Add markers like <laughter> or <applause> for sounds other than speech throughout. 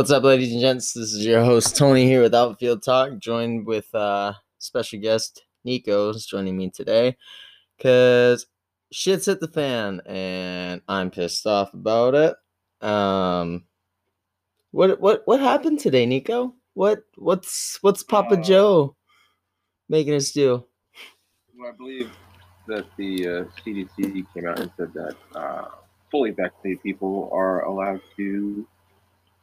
What's up, ladies and gents? This is your host Tony here with Outfield Talk, joined with uh special guest Niko is joining me today because shit's hit the fan and I'm pissed off about it. Um, what what what happened today, Niko? What what's what's Papa Uh, Joe making us do? Well, I believe that the uh, CDC came out and said that uh, fully vaccinated people are allowed to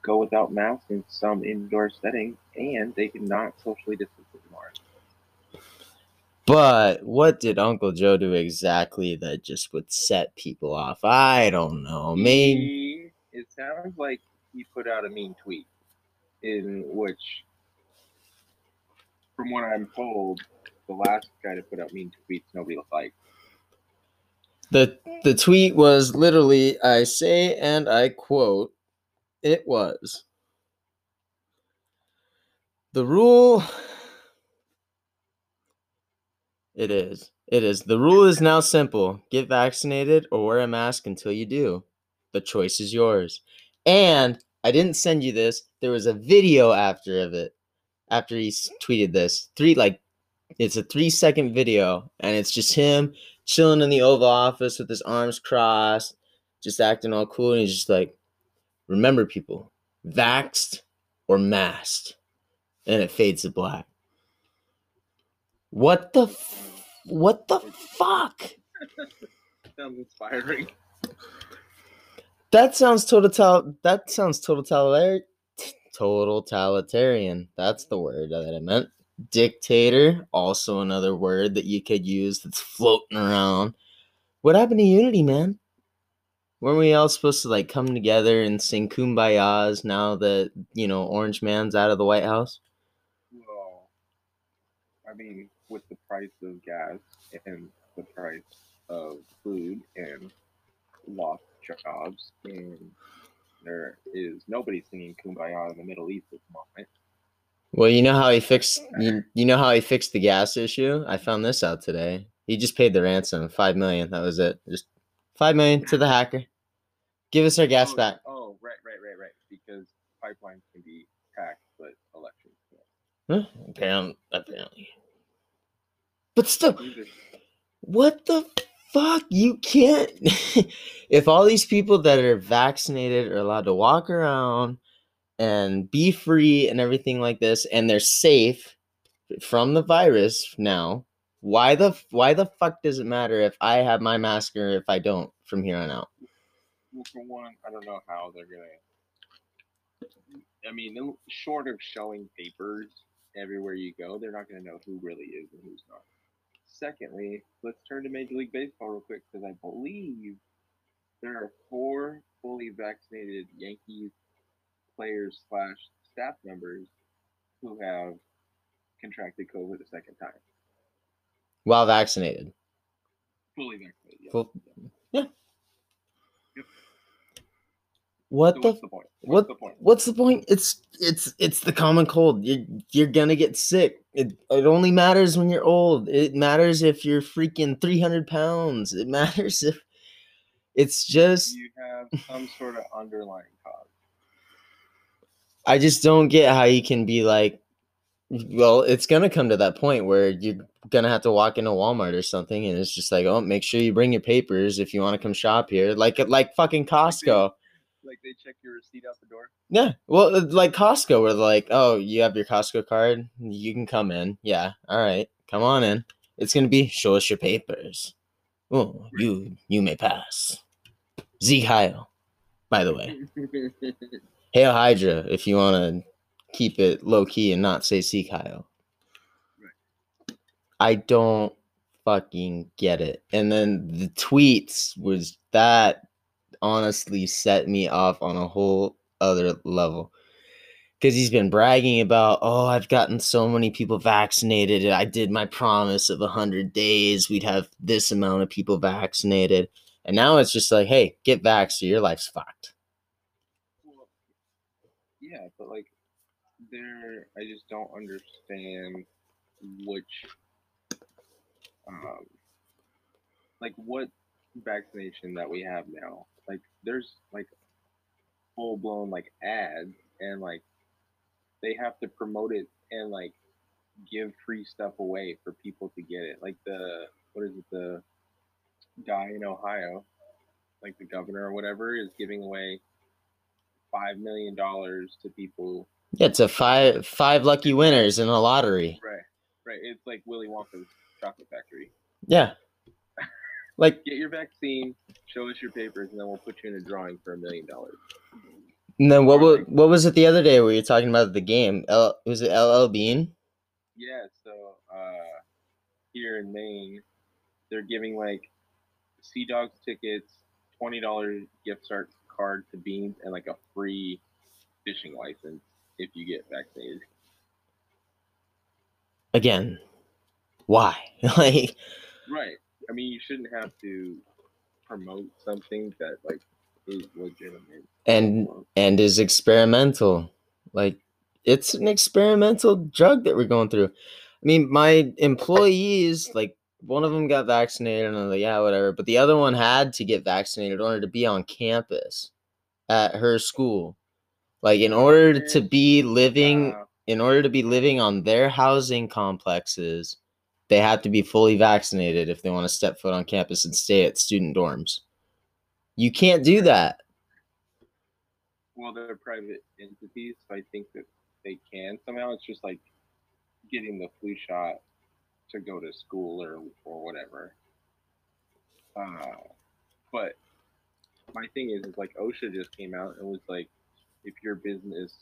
go without masks in some indoor setting, and they cannot socially distance anymore. But what did Uncle Joe do exactly that just would set people off? I don't know. Maybe He- it sounds like he put out a mean tweet in which, from what I'm told, the last guy to put out mean tweets nobody liked. the the tweet was literally I say and I quote it was. The rule it is it is. The rule is now simple. Get vaccinated or wear a mask until you do. The choice is yours. And I didn't send you this. There was a video after of it after he tweeted this. Three like it's a 3 second video and it's just him chilling in the Oval Office with his arms crossed, just acting all cool. And he's just like, remember, people, vaxxed or masked. And it fades to black. What the f- what the fuck? <laughs> Sounds inspiring. That sounds total that sounds total totalitarian. That's the word that I meant. Dictator, also another word that you could use that's floating around. What happened to unity, man? Weren't we all supposed to like come together and sing kumbayas now that, you know, Orange Man's out of the White House? Well, I mean, with the price of gas and the price of food and lost jobs, and there is nobody singing "Kumbaya" in the Middle East at the moment. Well, you know how he fixed you, you know how he fixed the gas issue? I found this out today. He just paid the ransom, five million. That was it. Just five million to the hacker. Give us our gas oh, back. Oh, right, right, right, right. Because pipelines can be hacked, but elections can't. Hmm, huh? Apparently, apparently. But still, what the fuck? You can't. <laughs> if all these people that are vaccinated are allowed to walk around and be free and everything like this, and they're safe from the virus now, why the why the fuck does it matter if I have my mask or if I don't from here on out? Well, for one, I don't know how they're gonna. I mean, short of showing papers everywhere you go, they're not gonna know who really is and who's not. Secondly, let's turn to Major League Baseball real quick because I believe there are four fully vaccinated Yankees players slash staff members who have contracted COVID a second time. While vaccinated. Fully vaccinated. Yes. Full- Yeah. What So the what's the point? What's what the point? what's the point it's it's it's the common cold you're you're gonna get sick it, it only matters when you're old it matters if you're freaking 300 pounds it <laughs> matters if it's just You have some sort of underlying cause. i just don't get how you can be like well it's gonna come to that point where you're gonna have to walk into walmart or something and it's just like oh make sure you bring your papers if you want to come shop here like like fucking costco Like they check your receipt out the door. Yeah, well, uh, like Costco, where they're like, "Oh, you have your Costco card, you can come in." Yeah, all right, come on in. It's gonna be show us your papers. Oh, you you may pass. Sieg Heil, by the way, <laughs> Hail Hydra. If you want to keep it low key and not say see Kyle. Right. I don't fucking get it. And then the tweets was that honestly set me off on a whole other level because he's been bragging about oh i've gotten so many people vaccinated and i did my promise of 100 days we'd have this amount of people vaccinated and now it's just like hey get vaxxed or your life's fucked Well, yeah, but like, there, I just don't understand which, um, like what vaccination that we have now. Like, there's like full blown like ads and like they have to promote it and like give free stuff away for people to get it. Like the what is it the guy in Ohio, like the governor or whatever, is giving away five million dollars to people. Yeah, it's a five five lucky winners in a lottery. Right, right. It's like Willy Wonka's chocolate factory. Yeah. <laughs> Like Get your vaccine, show us your papers, and then we'll put you in a drawing for a million dollars. and then what was what was it the other day where you're talking about the game? L was it LL Bean? Yeah, so uh, here in Maine, they're giving like Sea Dogs tickets, twenty dollars gift card to Beans, and like a free fishing license if you get vaccinated. Again. Why? <laughs> like Right. I mean, you shouldn't have to promote something that like is legitimate. and and is experimental. Like it's an experimental drug that we're going through. I mean, my employees, like one of them got vaccinated, and I'm like, yeah, whatever. But the other one had to get vaccinated in order to be on campus at her school. Like in order to be living, in order to be living on their housing complexes, they have to be fully vaccinated if they want to step foot on campus and stay at student dorms. You can't do that. well, they're private entities, so I think that they can somehow. It's just like getting the flu shot to go to school or or whatever. Uh, but my thing is, is like OSHA just came out and was like, if your business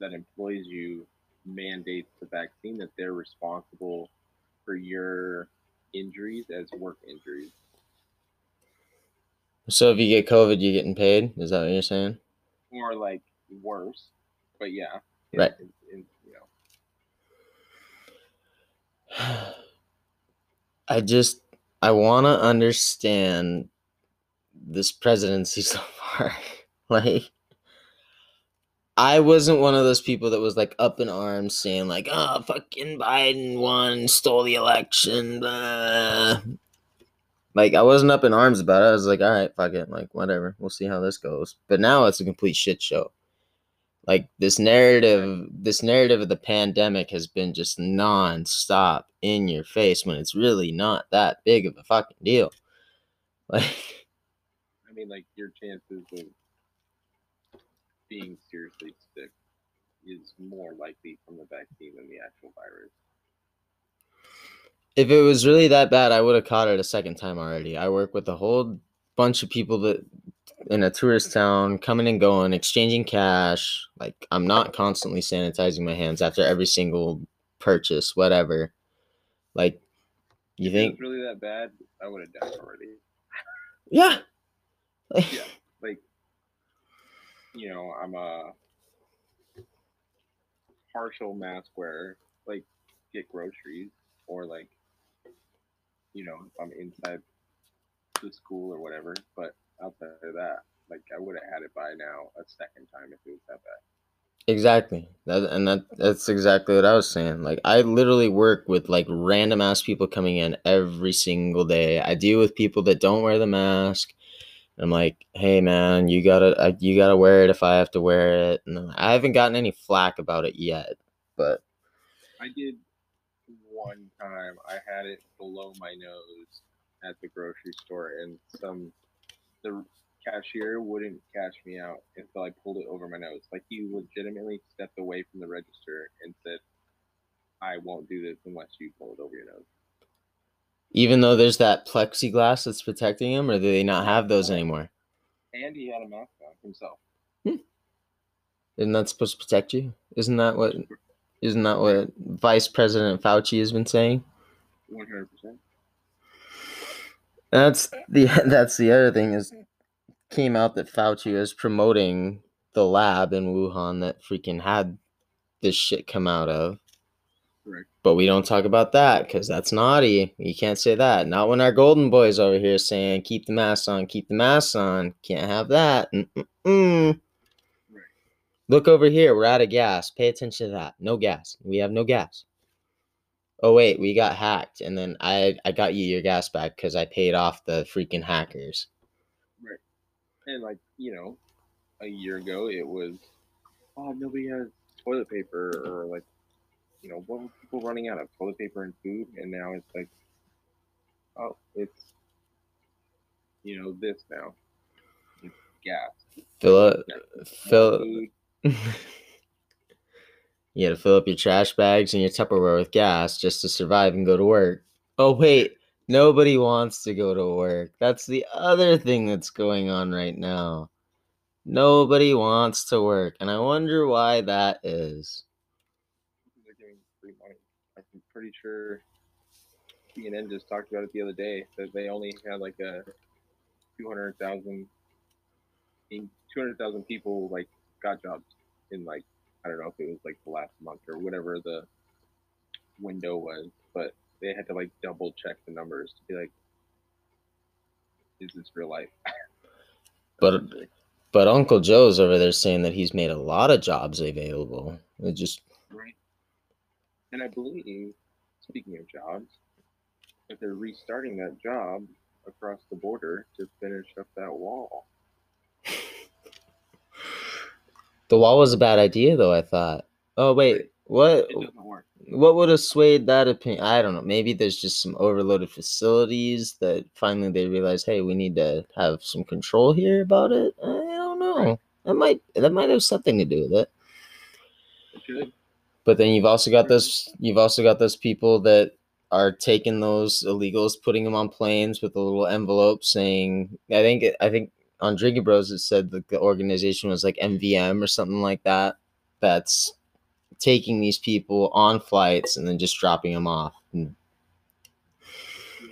that employs you mandates the vaccine, that they're responsible for your injuries as work injuries. So if you get COVID, you're getting paid. Is that what you're saying? or like worse. But yeah, in- Right. in- in, you know, <sighs> I just I want to understand this presidency <laughs> so far. <laughs> like I wasn't one of those people that was like up in arms saying like, "Oh, fucking Biden won, stole the election." Blah. Like I wasn't up in arms about it. I was like, "All right, fuck it. Like whatever. We'll see how this goes." But now it's a complete shit show. Like this narrative, this narrative of the pandemic has been just non-stop in your face when it's really not that big of a fucking deal. <laughs> Like I mean, like your chances of being seriously sick is more likely from the vaccine than the actual virus. if it was really that bad, I would have caught it a second time already. I work with a whole bunch of people that in a tourist town coming and going, exchanging cash. Like I'm not constantly sanitizing my hands after every single purchase, whatever. Like you If think was really that bad, I would have died already. Yeah. Like, Yeah. You know, I'm a partial mask wearer. Like, get groceries or like, you know, if I'm inside the school or whatever. But outside of that, like, I would have had it by now a second time if it was that bad. Exactly. That and that that's exactly what I was saying. Like I literally work with like random ass people coming in every single day. I deal with people that don't wear the mask. I'm like, "Hey man, you got to uh, you got to wear it if I have to wear it." And I haven't gotten any flack about it yet. But I did one time. I had it below my nose at the grocery store, and some the cashier wouldn't cash me out until I pulled it over my nose. Like he legitimately stepped away from the register and said, "I won't do this unless you pull it over your nose." Even though there's that plexiglass that's protecting him or do they not have those anymore? And he had a mask on himself. Hmm. Isn't that supposed to protect you? Isn't that what isn't that what Vice President Fauci has been saying? One hundred percent. That's the <laughs> that's the other thing is came out that Fauci is promoting the lab in Wuhan that freaking had this shit come out of. But we don't talk about that because that's naughty. You can't say that. Not when our golden boys over here saying keep the mask on, keep the mask on. Can't have that. Right. Look over here. We're out of gas. Pay attention to that. No gas. We have no gas. Oh wait, we got hacked, and then I I got you your gas back because I paid off the freaking hackers. Right. And like you know, a year ago it was oh, nobody has toilet paper or like, you know, what were people running out of toilet paper and food, and now it's like, oh, it's, you know, this now, it's gas. Fill up, fill. food. <laughs> you had to fill up your trash bags and your Tupperware with gas just to survive and go to work. Oh wait, nobody wants to go to work. That's the other thing that's going on right now. Nobody wants to work, and I wonder why that is. They're giving free money. I'm pretty sure CNN just talked about it the other day that they only had like a 200,000 in 200,000 people like got jobs in like I don't know if it was like the last month or whatever the window was, but they had to like double check the numbers to be like, is this real life? <laughs> But but Uncle Joe's over there saying that he's made a lot of jobs available. It just right. And I believe, speaking of jobs, that they're restarting that job across the border to finish up that wall. the wall was a bad idea though, I thought. Oh wait, what It doesn't work. what would have swayed that opinion? I don't know. Maybe there's just some overloaded facilities that finally they realize, hey, we need to have some control here about it. I don't know. That might that might have something to do with it. It should. But then you've also got those you've also got those people that are taking those illegals, putting them on planes with a little envelope saying, I think it, I think on Drinking Bros it said that the organization was like MVM or something like that. That's taking these people on flights and then just dropping them off. And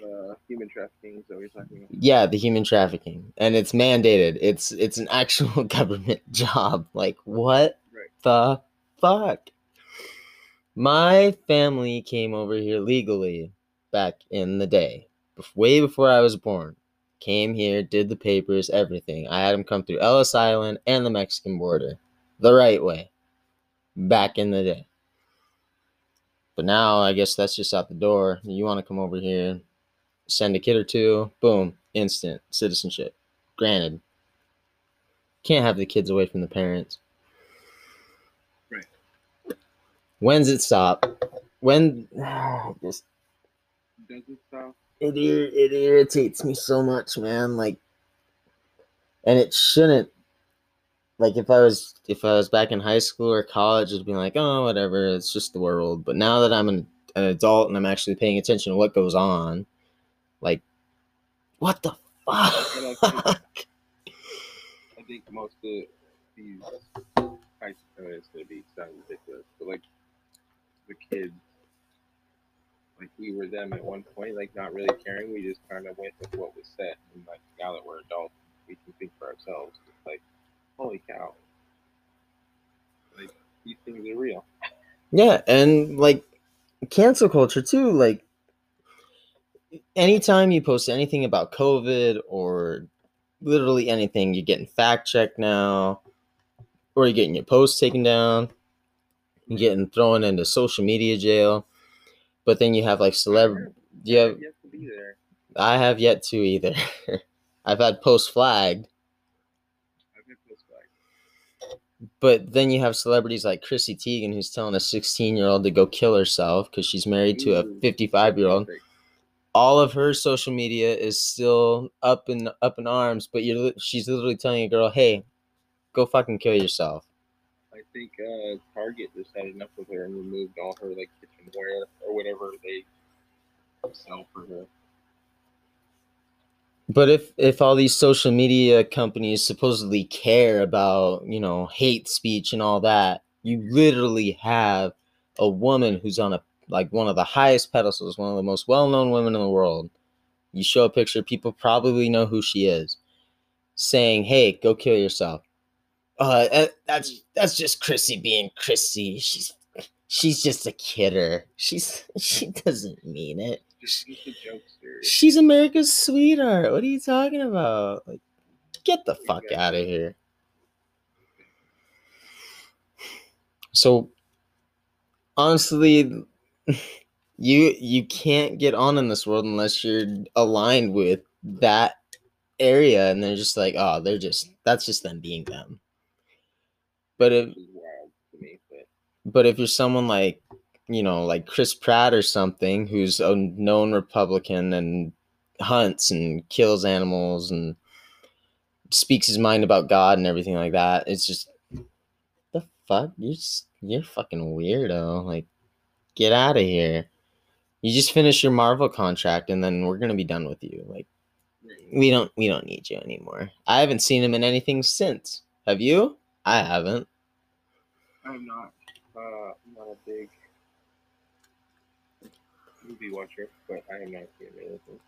Uh, human trafficking is talking about. yeah, the human trafficking, and it's mandated. It's it's an actual <laughs> government job. Like what Right. the fuck? My family came over here legally back in the day, way before I was born. Came here, did the papers, everything. I had them come through Ellis Island and the Mexican border, the right way, back in the day. But now I guess that's just out the door. You want to come over here, send a kid or two, boom, instant citizenship. Granted, can't have the kids away from the parents. Right. When's it stop? When <sighs> just Does it stop? it ir- it irritates me so much, man. Like, and it shouldn't. Like if I was if I was back in high school or college, it'd be like, oh, whatever, it's just the world. But now that I'm an, an adult and I'm actually paying attention to what goes on, like, what the fuck? <laughs> I think most of these high I mean, it's gonna be sound ridiculous, but like the kids, like we were them at one point, like not really caring. We just kind of went with what was said, and like now that we're adults, we can think for ourselves. It's like, holy cow, like these things are real. Yeah, and like cancel culture too. Like anytime you post anything about COVID or literally anything, you're getting fact checked now, or you're getting your post taken down, getting thrown into social media jail. But then you have like celeb. You have, You to be there. I have yet to either. <laughs> I've had posts flagged, I've been this back. but then you have celebrities like Chrissy Teigen who's telling a 16 year old to go kill herself because she's married to a 55 year old. all of her social media is still up in up in arms, but you're she's literally telling a girl, "Hey, go fucking kill yourself." I think uh, Target just had enough with her and removed all her like kitchenware or whatever they sell for her. But if if all these social media companies supposedly care about, you know, hate speech and all that, you literally have a woman who's on a like one of the highest pedestals, one of the most well-known women in the world. You show a picture, people probably know who she is, saying, "Hey, go kill yourself." Uh, that's that's just Chrissy being Chrissy. She's she's just a kidder. She's <laughs> she doesn't mean it. Just a jokester. She's America's sweetheart. What are you talking about? Like, get the fuck out of here. So, honestly, <laughs> you you can't get on in this world unless you're aligned with that area, and they're just like, oh, they're just that's just them being them. But if is wild. But if you're someone like, you know, like Chris Pratt or something, who's a known Republican and hunts and kills animals and speaks his mind about God and everything like that, it's just the fuck you're just, you're fucking weirdo. Like, get out of here. You just finish your Marvel contract and then we're gonna be done with you. Like, we don't we don't need you anymore. I haven't seen him in anything since. Have you? I haven't. I'm not. Uh, I'm not a big movie watcher, but I am not seen anything.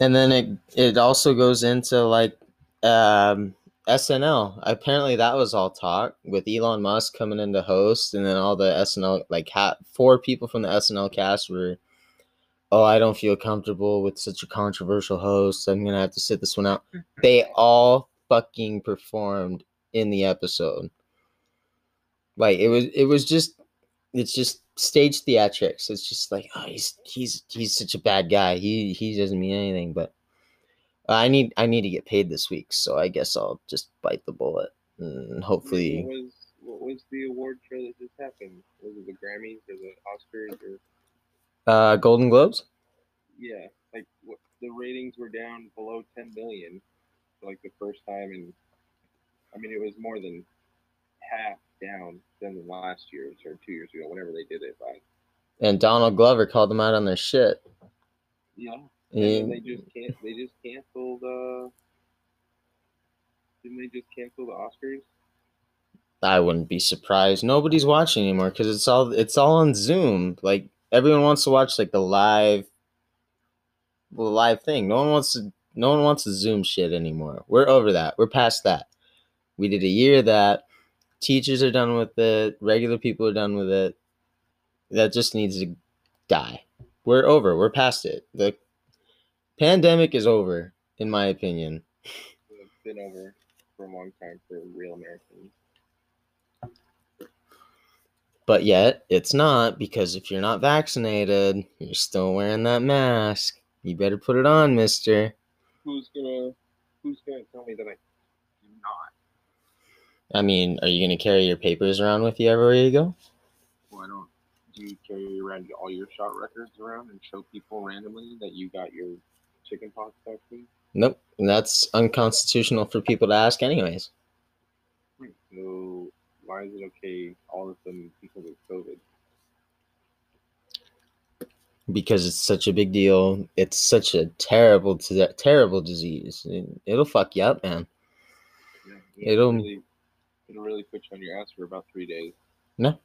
And then it it also goes into like um SNL. Apparently that was all talk with Elon Musk coming in to host and then all the SNL like ha- four people from the SNL cast were oh, I don't feel comfortable with such a controversial host. I'm going to have to sit this one out. They all fucking performed in the episode. Like it was it was just it's just stage theatrics. It's just like, oh, he's he's he's such a bad guy. He he doesn't mean anything, but I need I need to get paid this week, so I guess I'll just bite the bullet and hopefully. What was what was the award show that just happened? Was it the Grammys or the Oscars or? Uh, Golden Globes. Yeah, like the ratings were down below 10 million, for, like the first time in. I mean, it was more than half down than last year's or two years ago, whenever they did it by. And Donald Glover called them out on their shit. Yeah. And He- they just can't. They just canceled. Uh, didn't they just cancel the Oscars? I wouldn't be surprised. Nobody's watching anymore because it's all it's all on Zoom. Like everyone wants to watch like the live, the live thing. No one wants to. No one wants to Zoom shit anymore. We're over that. We're past that. We did a year of that. Teachers are done with it. Regular people are done with it. That just needs to die. We're over. We're past it. The pandemic is over, in my opinion. It's been over for a long time for real Americans. But yet, it's not because if you're not vaccinated, you're still wearing that mask. You better put it on, mister. Who's gonna Who's gonna tell me that I? I mean, are you going to carry your papers around with you everywhere you go? Well, I don't. Do you carry around all your shot records around and show people randomly that you got your chickenpox vaccine? Nope. And that's unconstitutional for people to ask, anyways. So why is it okay all of a sudden because of COVID? Because it's such a big deal. It's such a terrible, terrible disease. It- It'll fuck you up, man. Yeah, It'll- really, it'll really put you on your ass for about three days. No.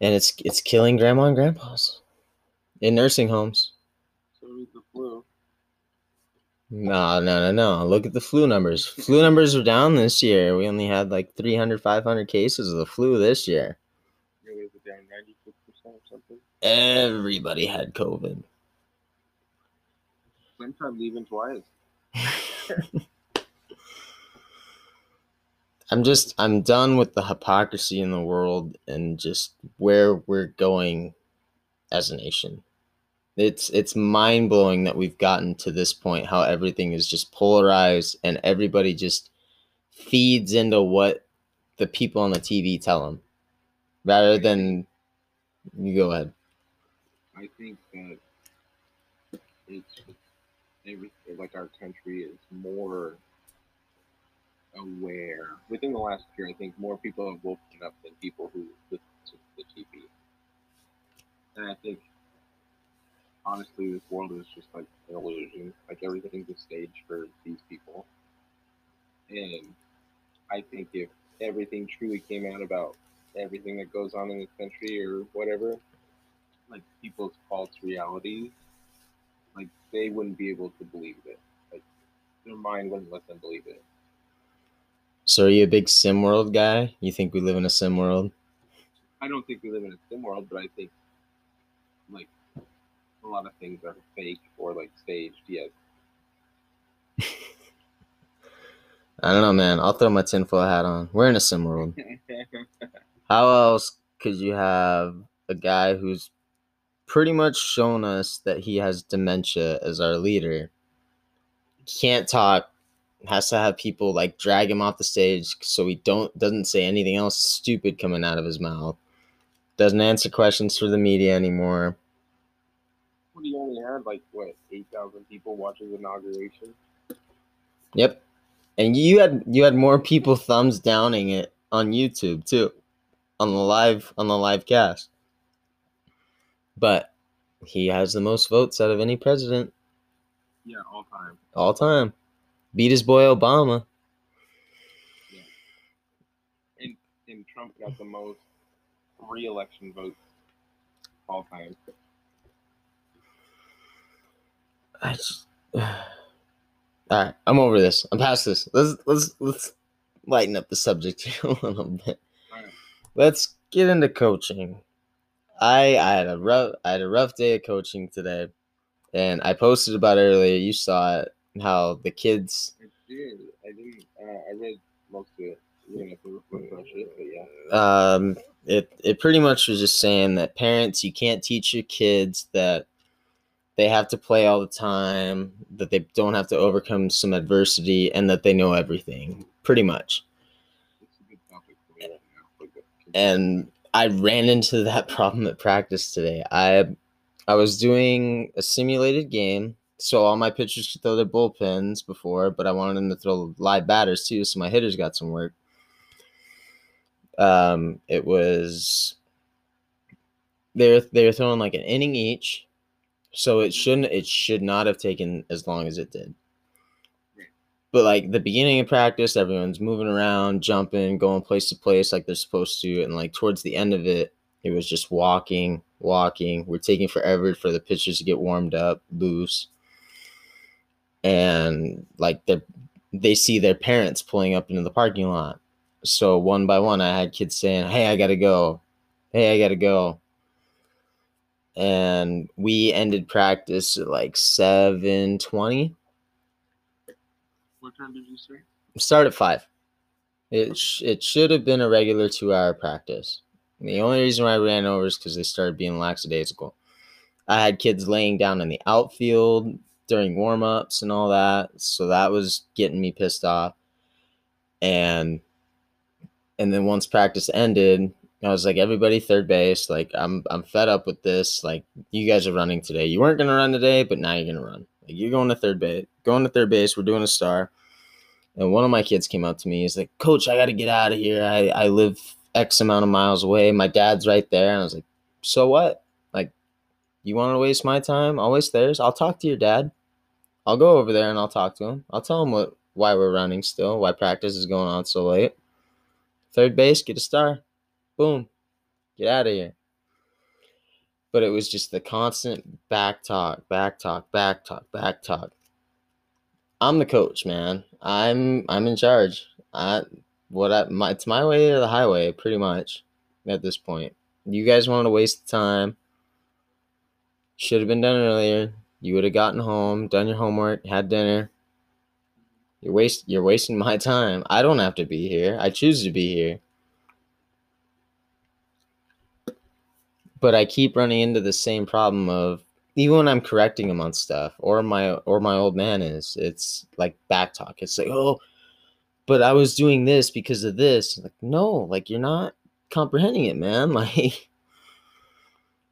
And it's it's killing grandma and grandpas in nursing homes. So is the flu. No, no, no, no. Look at the flu numbers. Flu numbers are down this year. We only had like 300, 500 cases of the flu this year. You know, was it down ninety six percent or something? Everybody had COVID. Sometime leaving twice. <laughs> I'm just I'm done with the hypocrisy in the world and just where we're going as a nation. It's it's mind blowing that we've gotten to this point how everything is just polarized and everybody just feeds into what the people on the TV tell them rather than you go ahead. I think that it's every like our country is more aware. Within the last year, I think more people have woken up than people who listen to the TV. And I think, honestly, this world is just like an illusion. Like everything's a stage for these people. And I think if everything truly came out about everything that goes on in this country or whatever, like people's false realities, like they wouldn't be able to believe it. Like their mind wouldn't let them believe it. So are you a big sim world guy? You think we live in a sim world? I don't think we live in a sim world, but I think like a lot of things are fake or like staged. Yes. <laughs> I don't know, man. I'll throw my tinfoil hat on. We're in a sim world. <laughs> How else could you have a guy who's pretty much shown us that he has dementia as our leader? Can't talk, has to have people like drag him off the stage so he don't doesn't say anything else stupid coming out of his mouth. Doesn't answer questions for the media anymore. What he only had like what eight thousand people watch his inauguration. Yep. And you had you had more people thumbs downing it on YouTube too. On the live on the live cast. But he has the most votes out of any president Yeah, all time. all time. Beat his boy Obama. And Trump got the most re-election votes all time. I just <sighs> all right, I'm over this. I'm past this. Let's let's let's lighten up the subject <laughs> a little bit. Alright. Let's get into coaching. I I had a rough I had a rough day of coaching today, and I posted about it earlier. You saw it. How the kids I did. I didn't. Uh, I read most of it. You're gonna have to refresh it, um it it pretty much was just saying that parents you can't teach your kids that they have to play all the time that they don't have to overcome some adversity and that they know everything pretty much It's a good topic for me right now. but go- and i ran into <laughs> that problem at practice today i i was doing a simulated game so all my pitchers could throw their bullpens before but i wanted them to throw live batters too so my hitters got some work. Um it was they're they're throwing like an inning each so it shouldn't it should not have taken as long as it did. But like the beginning of practice everyone's moving around jumping going place to place like they're supposed to and like towards the end of it it was just walking walking. We're taking forever for the pitchers to get warmed up loose and like they they see their parents pulling up into the parking lot. So one by one i had kids saying hey i gotta go. Hey i gotta go. And we ended practice at like 7.20 What time did you say? start at 5 it, sh- it should have been a regular two hour practice. The only reason why i ran over is because they started being lackadaisical. I had kids laying down in the outfield during warm-ups and all that. So that was getting me pissed off. And and then once practice ended i was like everybody third base like i'm i'm fed up with this. Like you guys are running today. You weren't going to run today but now you're going to run. Like you're going to third base going to third base. We're doing a star. And one of my kids came up to me. He's like coach i got to get out of here. I i live x amount of miles away. My dad's right there. And i was like so what? Like you want to waste my time? I'll waste theirs? I'll talk to your dad i'll go over there and i'll talk to him. I'll tell him what why we're running still why practice is going on so late. Third base get a star. Boom. Get out of here. But it was just the constant back talk back talk back talk back talk. I'm the coach man. I'm i'm in charge. I what i my it's my way or the highway pretty much at this point. You guys wanted to waste the time. Should have been done earlier you would have gotten home done your homework had dinner you're waste you're wasting my <laughs> time i don't have to be here i choose to be here but I keep running into the same problem of even when I'm correcting him on stuff, or my or my old man is, it's like back talk. It's like, oh, but I was doing this because of this. Like, no, like you're not comprehending it, man. <laughs> Like,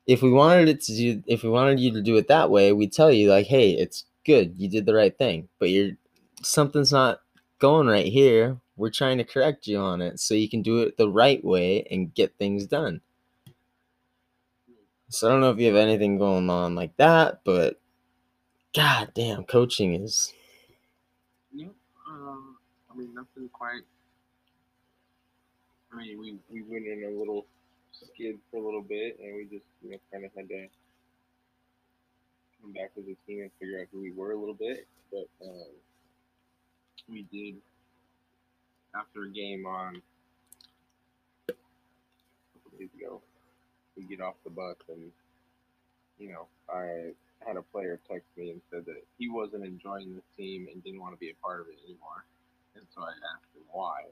if we wanted it to do, if we wanted you to do it that way, we'd tell you like, hey, it's good, you did the right thing, but you're something's not going right here. We're trying to correct you on it so you can do it the right way and get things done. So I don't know if you have anything going on like that, but god damn, coaching is Yeah. Um, I mean, nothing quite. I mean, we, we went in a little for a little bit, and we just, you know, kind of had to come back as a team and figure out who we were a little bit. But um, we did, after a game on a couple days ago, we get off the bus, and, you know, I had a player text me and said that he wasn't enjoying the team and didn't want to be a part of it anymore. And so I asked him why.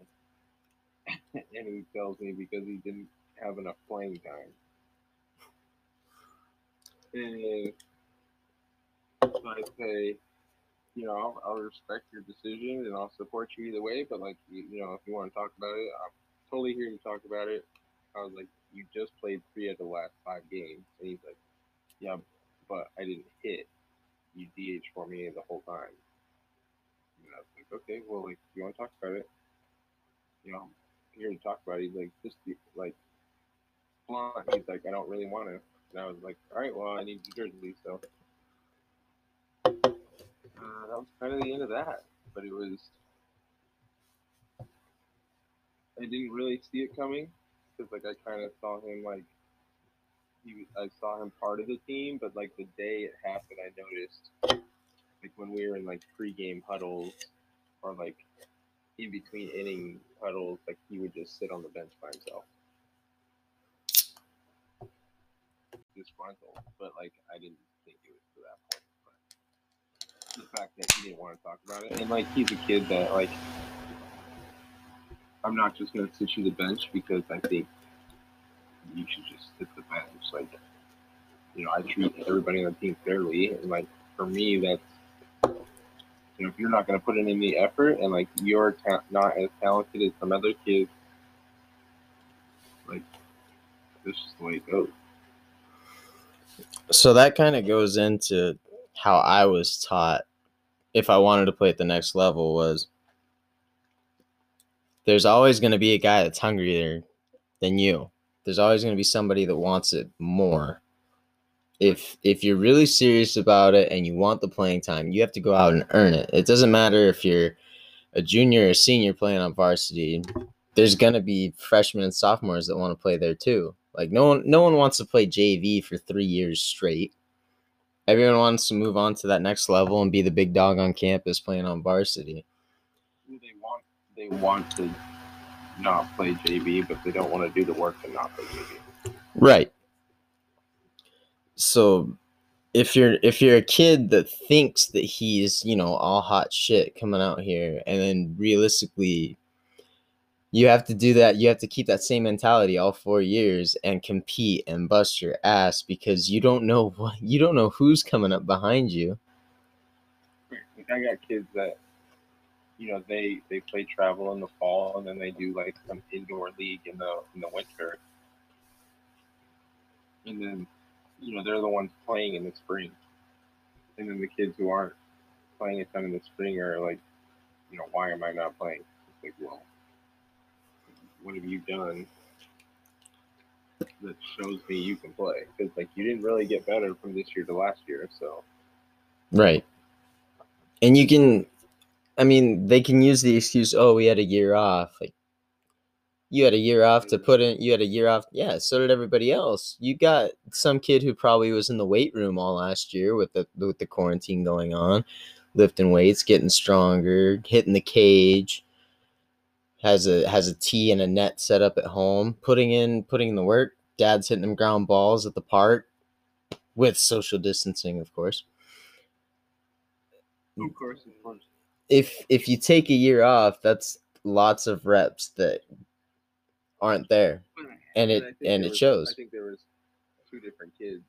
<laughs> and he tells me because he didn't have enough playing time. And I say, you know, I'll, I'll respect your decision and I'll support you either way. But like, you, you know, if you want to talk about it, I'm totally here to talk about it. I was like, you just played three of the last five games, and he's like, yeah, but I didn't hit. You DH for me the whole time. And I was like, okay, well, like, you want to talk about it? You know, I'm here to talk about it. He's like, just like, He's like, I don't really want to. And I was like, all right, well, I need your jersey, so. Uh, that was kind of the end of that. But it was. I didn't really see it coming because, like, I kind of saw him, like, he, I saw him part of the team, but, like, the day it happened, I noticed, like, when we were in, like, pregame huddles or, like, in between inning huddles, like, he would just sit on the bench by himself. Disgruntled, but, like, I didn't think it was to that point. But the fact that he didn't want to talk about it, and, like, he's a kid that, like, I'm not just gonna sit you the bench because I think you should just sit the bench. Like, you know, I treat everybody on the team fairly, and like for me, that's you know, if you're not gonna put in any effort and like you're ta- not as talented as some other kids, like this is the way it goes. So that kind of goes into how I was taught if I wanted to play at the next level was there's always going to be a guy that's hungrier than you. There's always going to be somebody that wants it more. If if you're really serious about it and you want the playing time, you have to go out and earn it. It doesn't matter if you're a junior or senior playing on varsity. There's going to be freshmen and sophomores that want to play there too. Like no one no one wants to play JV for 3 years straight. Everyone wants to move on to that next level and be the big dog on campus playing on varsity. They want they want to not play JV, but they don't want to do the work to not play JV. Right. So if you're if you're a kid that thinks that he's, you know, all hot shit coming out here and then realistically you have to do that you have to keep that same mentality all 4 years and compete and bust your ass because you don't know <laughs> what you don't know who's coming up behind you. I got kids that you know they they play travel in the fall and then they do like some indoor league in the in the winter. And then you know they're the ones playing in the spring. And then the kids who aren't playing a ton in the spring are like you know why am i not playing? It's like well what have you done that shows me you can play because like you didn't really get better from this year to last year so Right. And you can I mean, they can use the excuse, "Oh, we had a year off." Like you had a year off to put in you had a year off. Yeah, so did everybody else. You got some kid who probably was in the weight room all last year with the with the quarantine going on, lifting weights, getting stronger, hitting the cage. Has a has a tee and a net set up at home, putting in putting in the work. Dad's hitting them ground balls at the park with social distancing, of course. of course of course if if you take a year off, that's lots of reps that aren't there. And it- think and it was- shows. I think there was two different kids.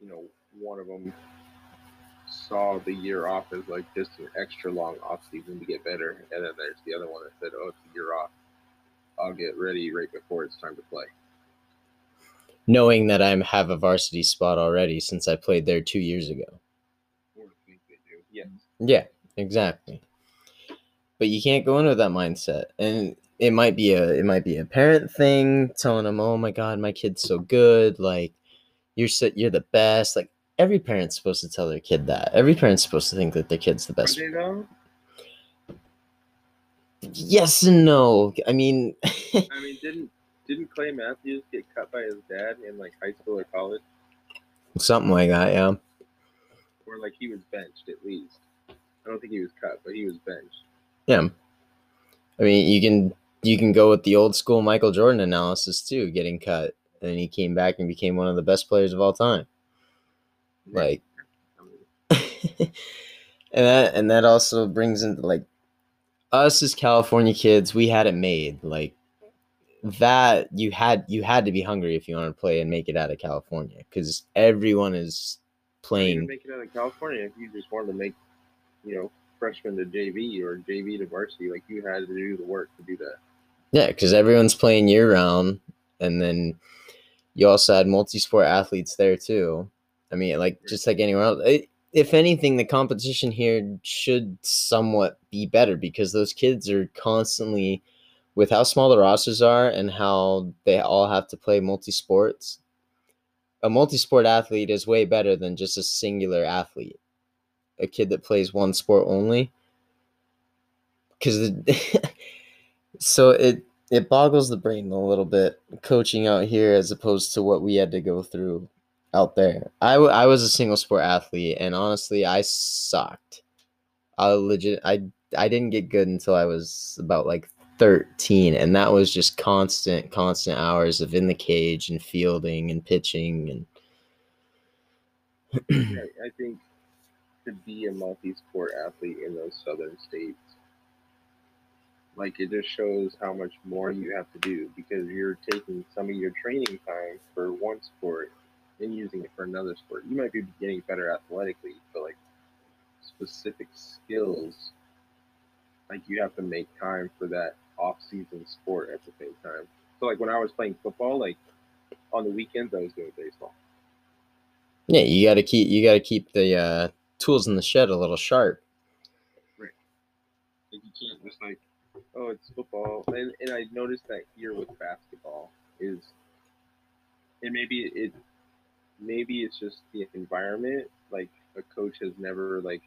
You know, one of them saw the year off as like just an extra long off season to get better, and then there's the other one that said, "Oh, it's a year off. I'll get ready right before it's time to play." Knowing that I'm have a varsity spot already since I played there two years ago. Or think they do. Yes. Yeah, exactly. But you can't go in with that mindset. And it might be a it might be a parent thing telling them, "Oh my god, my kid's so good, like you're so, you're the best." Like every parent's supposed to tell their kid that. Every parent's supposed to think that their kid's the Are best. they though? Yes and no. I mean, I mean, didn't didn't Clay Matthews get cut by his dad in like high school or college, something like that, yeah. or like he was benched at least? I don't think he was cut, but he was benched. Yeah. I mean, you can you can go with the old school Michael Jordan analysis too, getting cut, and then he came back and became one of the best players of all time. Like, <laughs> and that and that also brings into like us as California kids, we had it made. Like that, you had you had to be hungry if you wanted to play and make it out of California, because everyone is you playing. make it out of California if you just wanted to make you know, freshman to JV or JV to varsity. Like you had to do the work to do that. Yeah, because everyone's playing year round, and then you also had multi-sport athletes there too. I mean, like just like anywhere else. It, if anything, the competition here should somewhat be better because those kids are constantly, with how small the rosters are and how they all have to play multi sports. A multi sport athlete is way better than just a singular athlete, a kid that plays one sport only. Because <laughs> so it it boggles the brain a little bit coaching out here as opposed to what we had to go through out there. I, w- I was a single sport athlete, and honestly, I sucked. I legit I I didn't get good until I was about like 13 and that was just constant constant hours of in the cage and fielding and pitching and <clears throat> I, think to be a multi-sport athlete in those southern states like it just shows how much more you have to do because you're taking some of your training time for one sport using it for another sport. You might be getting better athletically, but like specific skills, like you have to make time for that off-season sport at the same time. So like when I was playing football, like on the weekends I was doing baseball. Yeah, you got to keep you got to keep the uh, tools in the shed a little sharp. Right. Like you can't just like, oh, it's football. And and I noticed that here with basketball is, and maybe it maybe it's just the environment. Like a coach has never like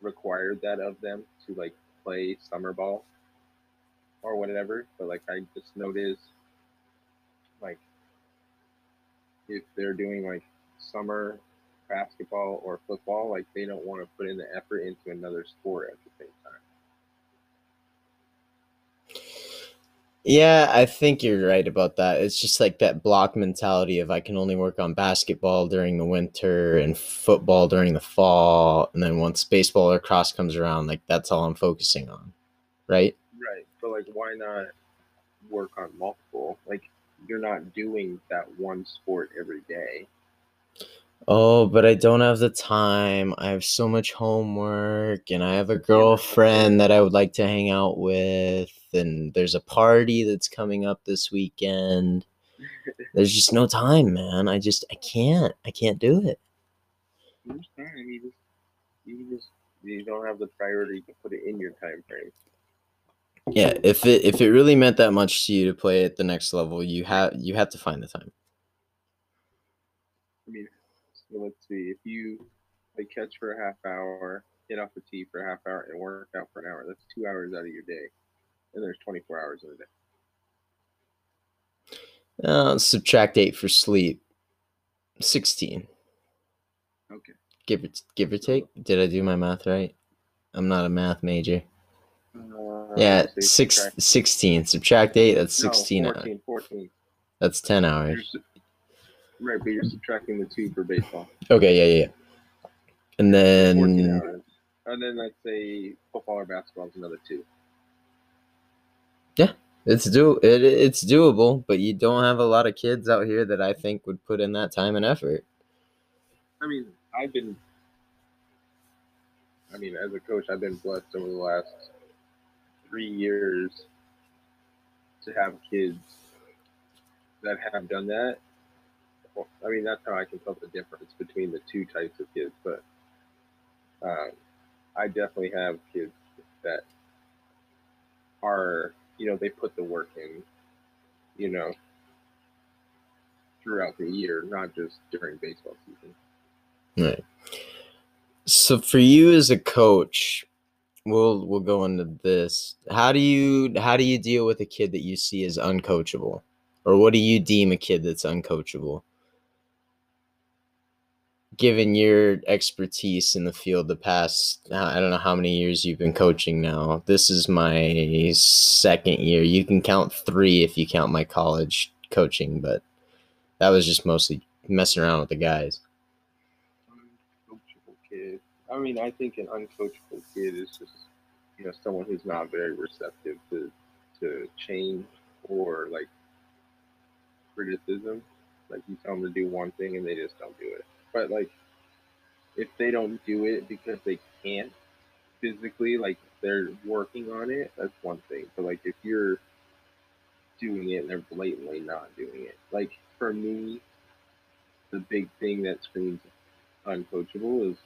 required that of them to like play summer ball or whatever. But like I just noticed like if they're doing like summer basketball or football, like they don't want to put in the effort into another sport at the same time. Yeah, I think you're right about that. It's just like that block mentality of I can only work on basketball during the winter and football during the fall, and then once baseball or cross comes around, like that's all I'm focusing on, right? Right. But like, why not work on multiple? Like, you're not doing that one sport every day. Oh, but I don't have the time. I have so much homework, and I have a girlfriend that I would like to hang out with, and there's a party that's coming up this weekend. There's just no time, man. I just I can't. I can't do it. You just you just you don't have the priority to put it in your time frame. Yeah, if it if it really meant that much to you to play at the next level, you have you have to find the time. I mean, so let's see. If you like catch for a half hour, get off the tee for a half hour, and work out for an hour, that's two hours out of your day. And there's 24 hours in a day. Uh, subtract eight for sleep. Sixteen. Okay. Give or give or take. Did I do my math right? I'm not a math major. Uh, Yeah, six, subtract- 16. Subtract 8, that's no, 16 hours. 14, 14. That's 10 You're hours. su- right, but you're subtracting the two for baseball. Okay, yeah, yeah, yeah. And then. And then let's say football or basketball is another two. it's do it, it's doable, but you don't have a lot of kids out here that I think would put in that time and effort. I mean, I've been, I mean, as a coach, I've been blessed over the last three years to have kids that have done that. I mean, that's how I can tell the difference between the two types of kids. But um, I definitely have kids that are, you know, they put the work in, you know, throughout the year, not just during baseball season. Right. So for you as a coach, we'll we'll go into this. How do you how do you deal with a kid that you see as uncoachable? Or what do you deem a kid that's uncoachable? Given your expertise in the field the past uh, I don't know how many years you've been coaching now. This is my second year. You can count 3 if you count my college coaching, but that was just mostly messing around with the guys. uncoachable kid. I mean, I think an uncoachable kid is just you know someone who's not very receptive to to change or like criticism. Like you tell them to do one thing and they just don't do it. But like if they don't do it because they can't, physically like they're working on it, that's one thing. But like if you're doing it and they're blatantly not doing it, like for me, the big thing that screams uncoachable is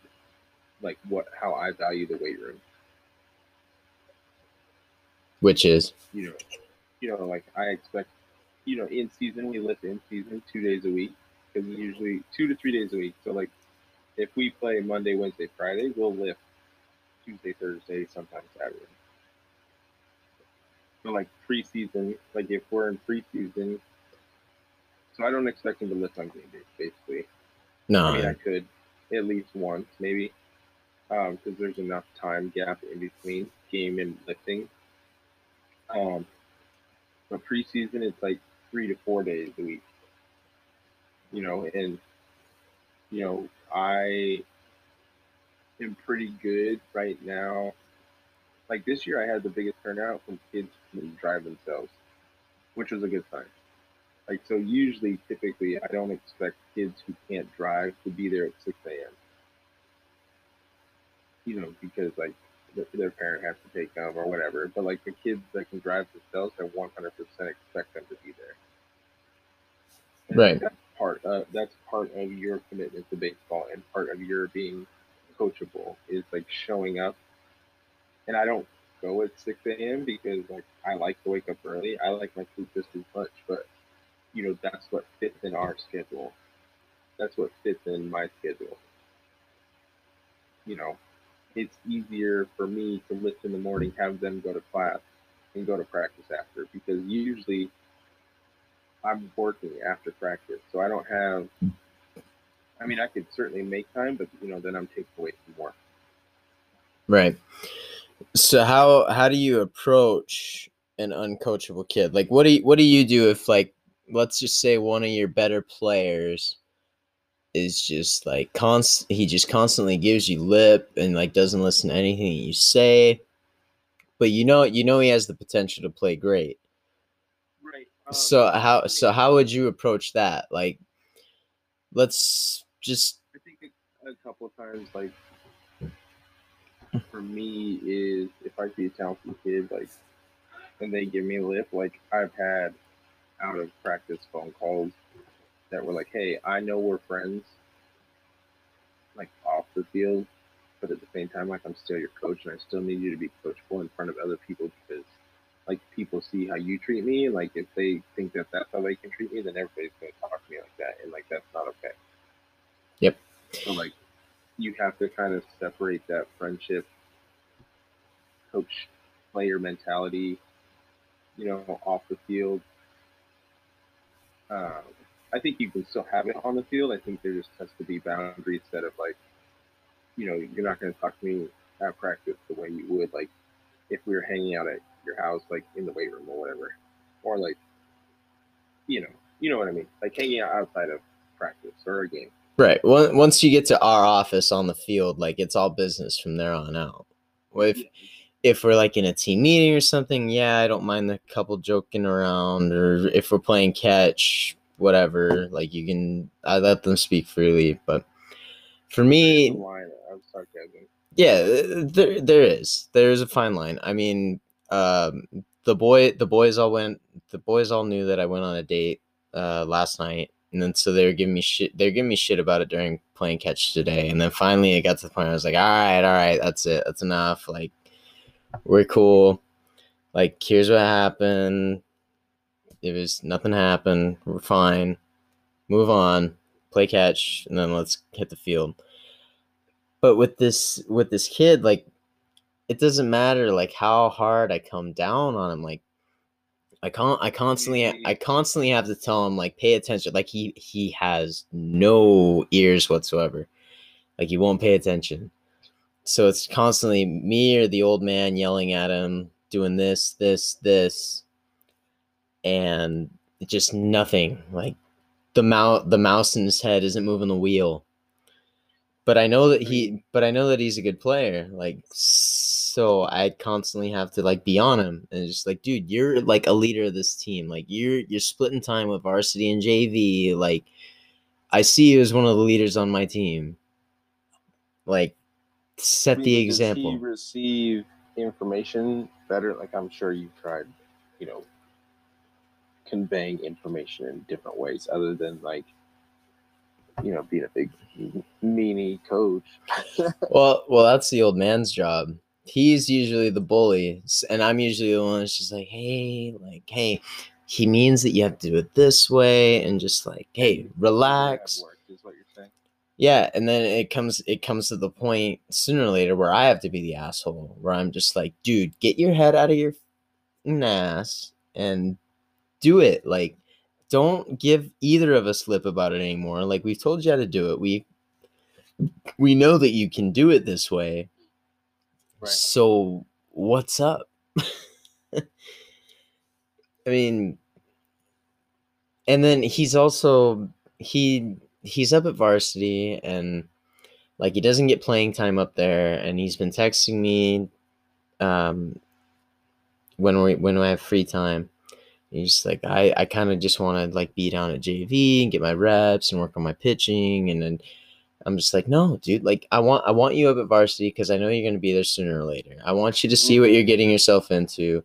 like what how I value the weight room. Which is You know, you know, like I expect, you know, in season we lift in season two days a week because usually two to three days a week. So like, if we play Monday, Wednesday, Friday, we'll lift Tuesday, Thursday, sometimes Saturday. So like preseason, like if we're in preseason, so I don't expect him to lift on game day, basically. no. I mean, I could at least once, maybe, because there's enough time gap in between game and lifting. Um, but preseason, it's like three to four days a week. You know, and you know, I am pretty good right now. Like this year, I had the biggest turnout from kids who drive themselves, which was a good sign. Like so, usually, typically, I don't expect kids who can't drive to be there at six a.m. You know, because like their parent has to take them or whatever. But like the kids that can drive themselves, I one hundred percent expect them to be there. And Right. Part. Uh, that's part of your commitment to baseball, and part of your being coachable is like showing up. And I don't go at six a.m. because like I like to wake up early. I like my sleep just as much, but you know that's what fits in our schedule. That's what fits in my schedule. You know, it's easier for me to lift in the morning, have them go to class, and go to practice after because usually I'm working after practice, so I don't have. I mean, I could certainly make time, but you know, then I'm taking away from more. Right. So how how do you approach an uncoachable kid? Like what do you what do you do if like let's just say one of your better players is just like const he just constantly gives you lip and like doesn't listen to anything you say. But you know you know he has the potential to play great. So um, how so how would you approach that? Like let's just I think a, a couple of times, like for me, is if I see a talented kid, like, and they give me a lift, like I've had out of practice phone calls that were like, "Hey, I know we're friends, like off the field, but at the same time, like I'm still your coach, and I still need you to be coachable in front of other people because." Like people see how you treat me, like if they think that that's how they can treat me, then everybody's gonna talk to me like that, and like that's not okay. Yep. So like you have to kind of separate that friendship coach player mentality, you know, off the field. Um, I think you can still have it on the field. I think there just has to be boundaries set of like, you know, you're not going to talk to me at practice the way you would like if we were hanging out at your house, like in the weight room or whatever, or like, you know, you know what I mean, like hanging out outside of practice or a game. Right. Once once you get to our office on the field, like it's all business from there on out. Well, if if we're like in a team meeting or something, yeah, I don't mind the couple joking around, or if we're playing catch, whatever. Like you can, I let them speak freely. But for me, There's a line of sarcasm. yeah, there there is there is a fine line. I mean, um, the boy the boys all went. The boys all knew that I went on a date uh, last night, and then so they were giving me shit. They're giving me shit about it during playing catch today, and then finally it got to the point where I was like, all right, all right, that's it, that's enough. Like, we're cool. Like, here's what happened. It was nothing happened. We're fine. Move on. Play catch, and then let's hit the field but with this with this kid like it doesn't matter like how hard i come down on him like i can't i constantly i mm. constantly have to tell him like pay attention like he he has no ears whatsoever like he won't pay attention. So it's constantly me or the old man yelling at him doing this this this and just nothing like the mouse the mouse in his head isn't moving the wheel. But I know that he but I know that he's a good player. Like so I constantly have to like be on him and just like, dude, you're like a leader of this team. Like you're you're splitting time with varsity and JV. Like I see you as one of the leaders on my team. Like set I the mean, Does he example. receive information better? Like I'm sure you've tried, you know, conveying information in different ways other than like, you know, being a big meanie coach. <laughs> Well, well, that's the old man's job. He's usually the bully, and I'm usually the one that's just like, hey, like, hey, he means that you have to do it this way, and just like, hey, relax. Work is what you're saying. Yeah, and then it comes it comes to the point sooner or later where I have to be the asshole, where I'm just like, dude, get your head out of your ass and do it. Like, don't give either of us lip about it anymore. Like we've told you how to do it. We we know that you can do it this way. So what's up? <laughs> I mean, and then he's also he he's up at varsity and like he doesn't get playing time up there and he's been texting me um when we when I have free time. He's just like I I kind of just want to like be down at JV and get my reps and work on my pitching and then I'm just like no dude like I want I want you up at varsity because I know you're gonna be there sooner or later. I want you to see what you're getting yourself into.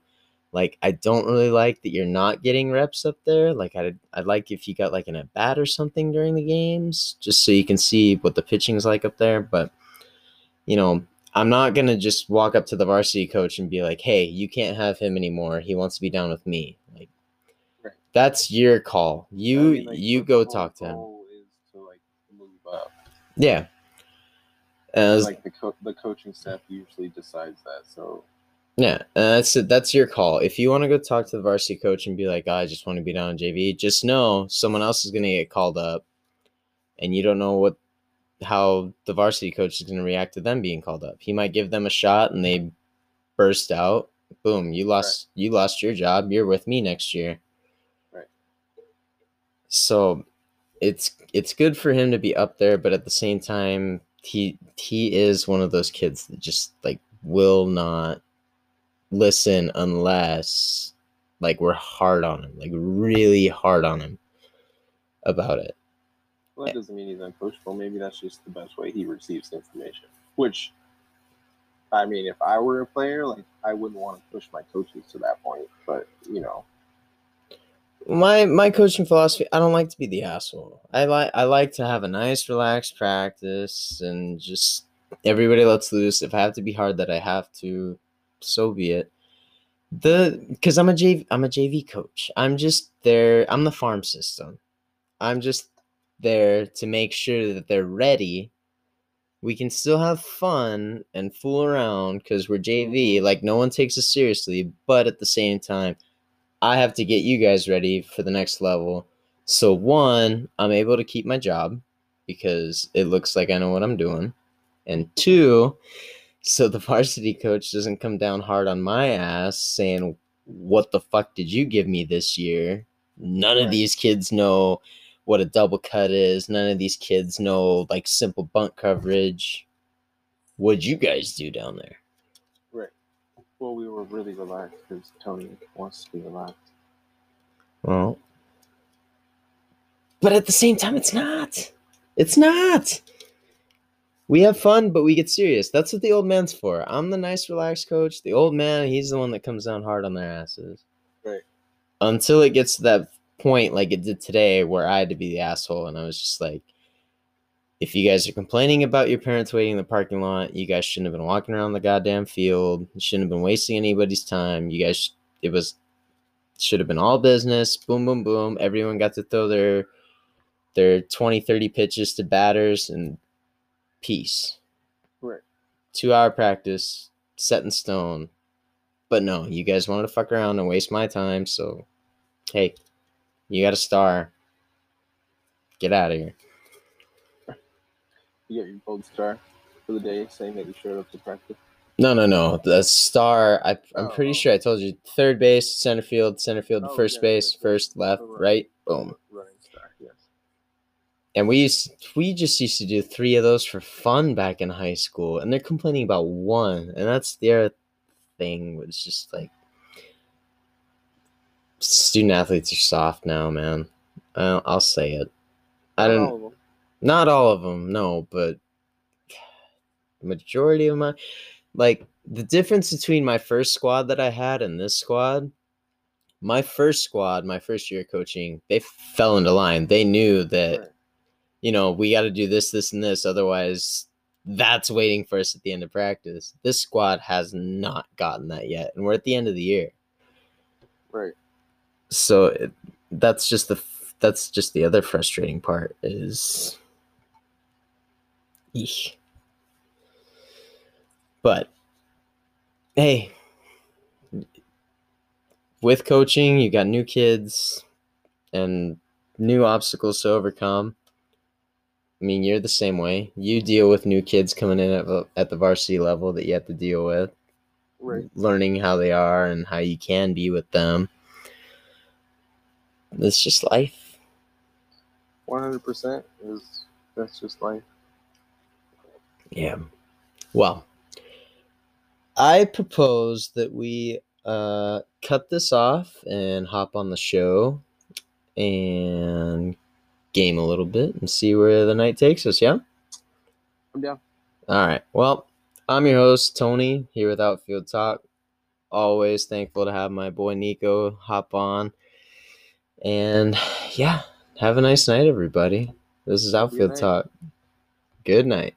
Like I don't really like that you're not getting reps up there. Like I'd I'd like if you got like an at bat or something during the games, just so you can see what the pitching's like up there. But you know, I'm not gonna just walk up to the varsity coach and be like, "Hey, you can't have him anymore. He wants to be down with me." Like Right. that's your call. You I mean, like, you go talk to him. Yeah. Was- like the co- the coaching staff usually decides that. So Yeah, and that's it. That's your call. If you want to go talk to the varsity coach and be like, "Oh, "I just want to be down in JV," just know someone else is going to get called up, and you don't know what how the varsity coach is going to react to them being called up. He might give them a shot and they burst out. Boom! You lost. You lost your job. You're with me next year. Right. So, it's it's good for him to be up there, but at the same time, he he is one of those kids that just like will not listen unless like we're hard on him, like really hard on him about it. well, that doesn't mean he's uncoachable. Maybe that's just the best way he receives information. Which, I mean, if I were a player, like I wouldn't want to push my coaches to that point. But you know, My my coaching philosophy, I don't like to be the asshole. I like I like to have a nice relaxed practice and just everybody lets loose. If I have to be hard that I have to, so be it. The because I'm a JV I'm a JV coach. I'm just there. I'm the farm system. I'm just there to make sure that they're ready. We can still have fun and fool around because we're JV. Like no one takes us seriously, but at the same time, I have to get you guys ready for the next level. So one, I'm able to keep my job because it looks like I know what I'm doing. And two, so the <laughs> varsity coach doesn't come down hard on my ass saying, What the fuck did you give me this year? None of these kids know what a double cut is. None of these kids know like simple bunt coverage. What'd you guys do down there? Right? Well, we were really relaxed because Tony wants to be relaxed. Well, but at the same time, it's not. It's not. We have fun, but we get serious. That's what the old man's for. I'm the nice, relaxed coach. The old man, he's the one that comes down hard on their asses. Right. Until it gets to that point, like it did today, where I had to be the asshole, and I was just like, if you guys are complaining about your parents waiting in the parking lot, you guys shouldn't have been walking around the goddamn field. You shouldn't have been wasting anybody's time. You guys, it was should have been all business boom boom boom everyone got to throw their their 20 30 pitches to batters and peace Right. two hour practice set in stone but no you guys wanted to fuck around and waste my time so hey you got a star get out of here You get your gold star for the day, saying that you showed up to practice. no no no the star I, i'm Oh, pretty oh. sure i told you third base center field center field Oh, first yeah, base first left right. right boom Running star, yes. And we used we just used to do three of those for fun back in high school, and they're complaining about one, and that's their thing. Was just like student athletes are soft now, man. I'll, I'll say it. I don't. All of them. Not all of them, no, but majority of my like the difference between my first squad that I had and this squad. My first squad, my first year coaching, they fell into line. They knew that you know, we got to do this, this, and this. Otherwise, that's waiting for us at the end of practice. This squad has not gotten that yet, and we're at the end of the year. Right. So it, that's just the that's just the other frustrating part is, Eesh. but hey, with coaching, you got new kids and new obstacles to overcome. I mean, you're the same way. You deal with new kids coming in at, the- at the varsity level that you have to deal with, Right. learning how they are and how you can be with them. It's just life. One hundred percent is that's just life. Yeah. Well, I propose that we uh, cut this off and hop on the show and game a little bit and see where the night takes us. Yeah. Down. All right. Well, I'm your host, Tony, here with Outfield Talk. Always thankful to have my boy Niko hop on. And yeah, have a nice night, everybody. This is Outfield. Talk. Good night.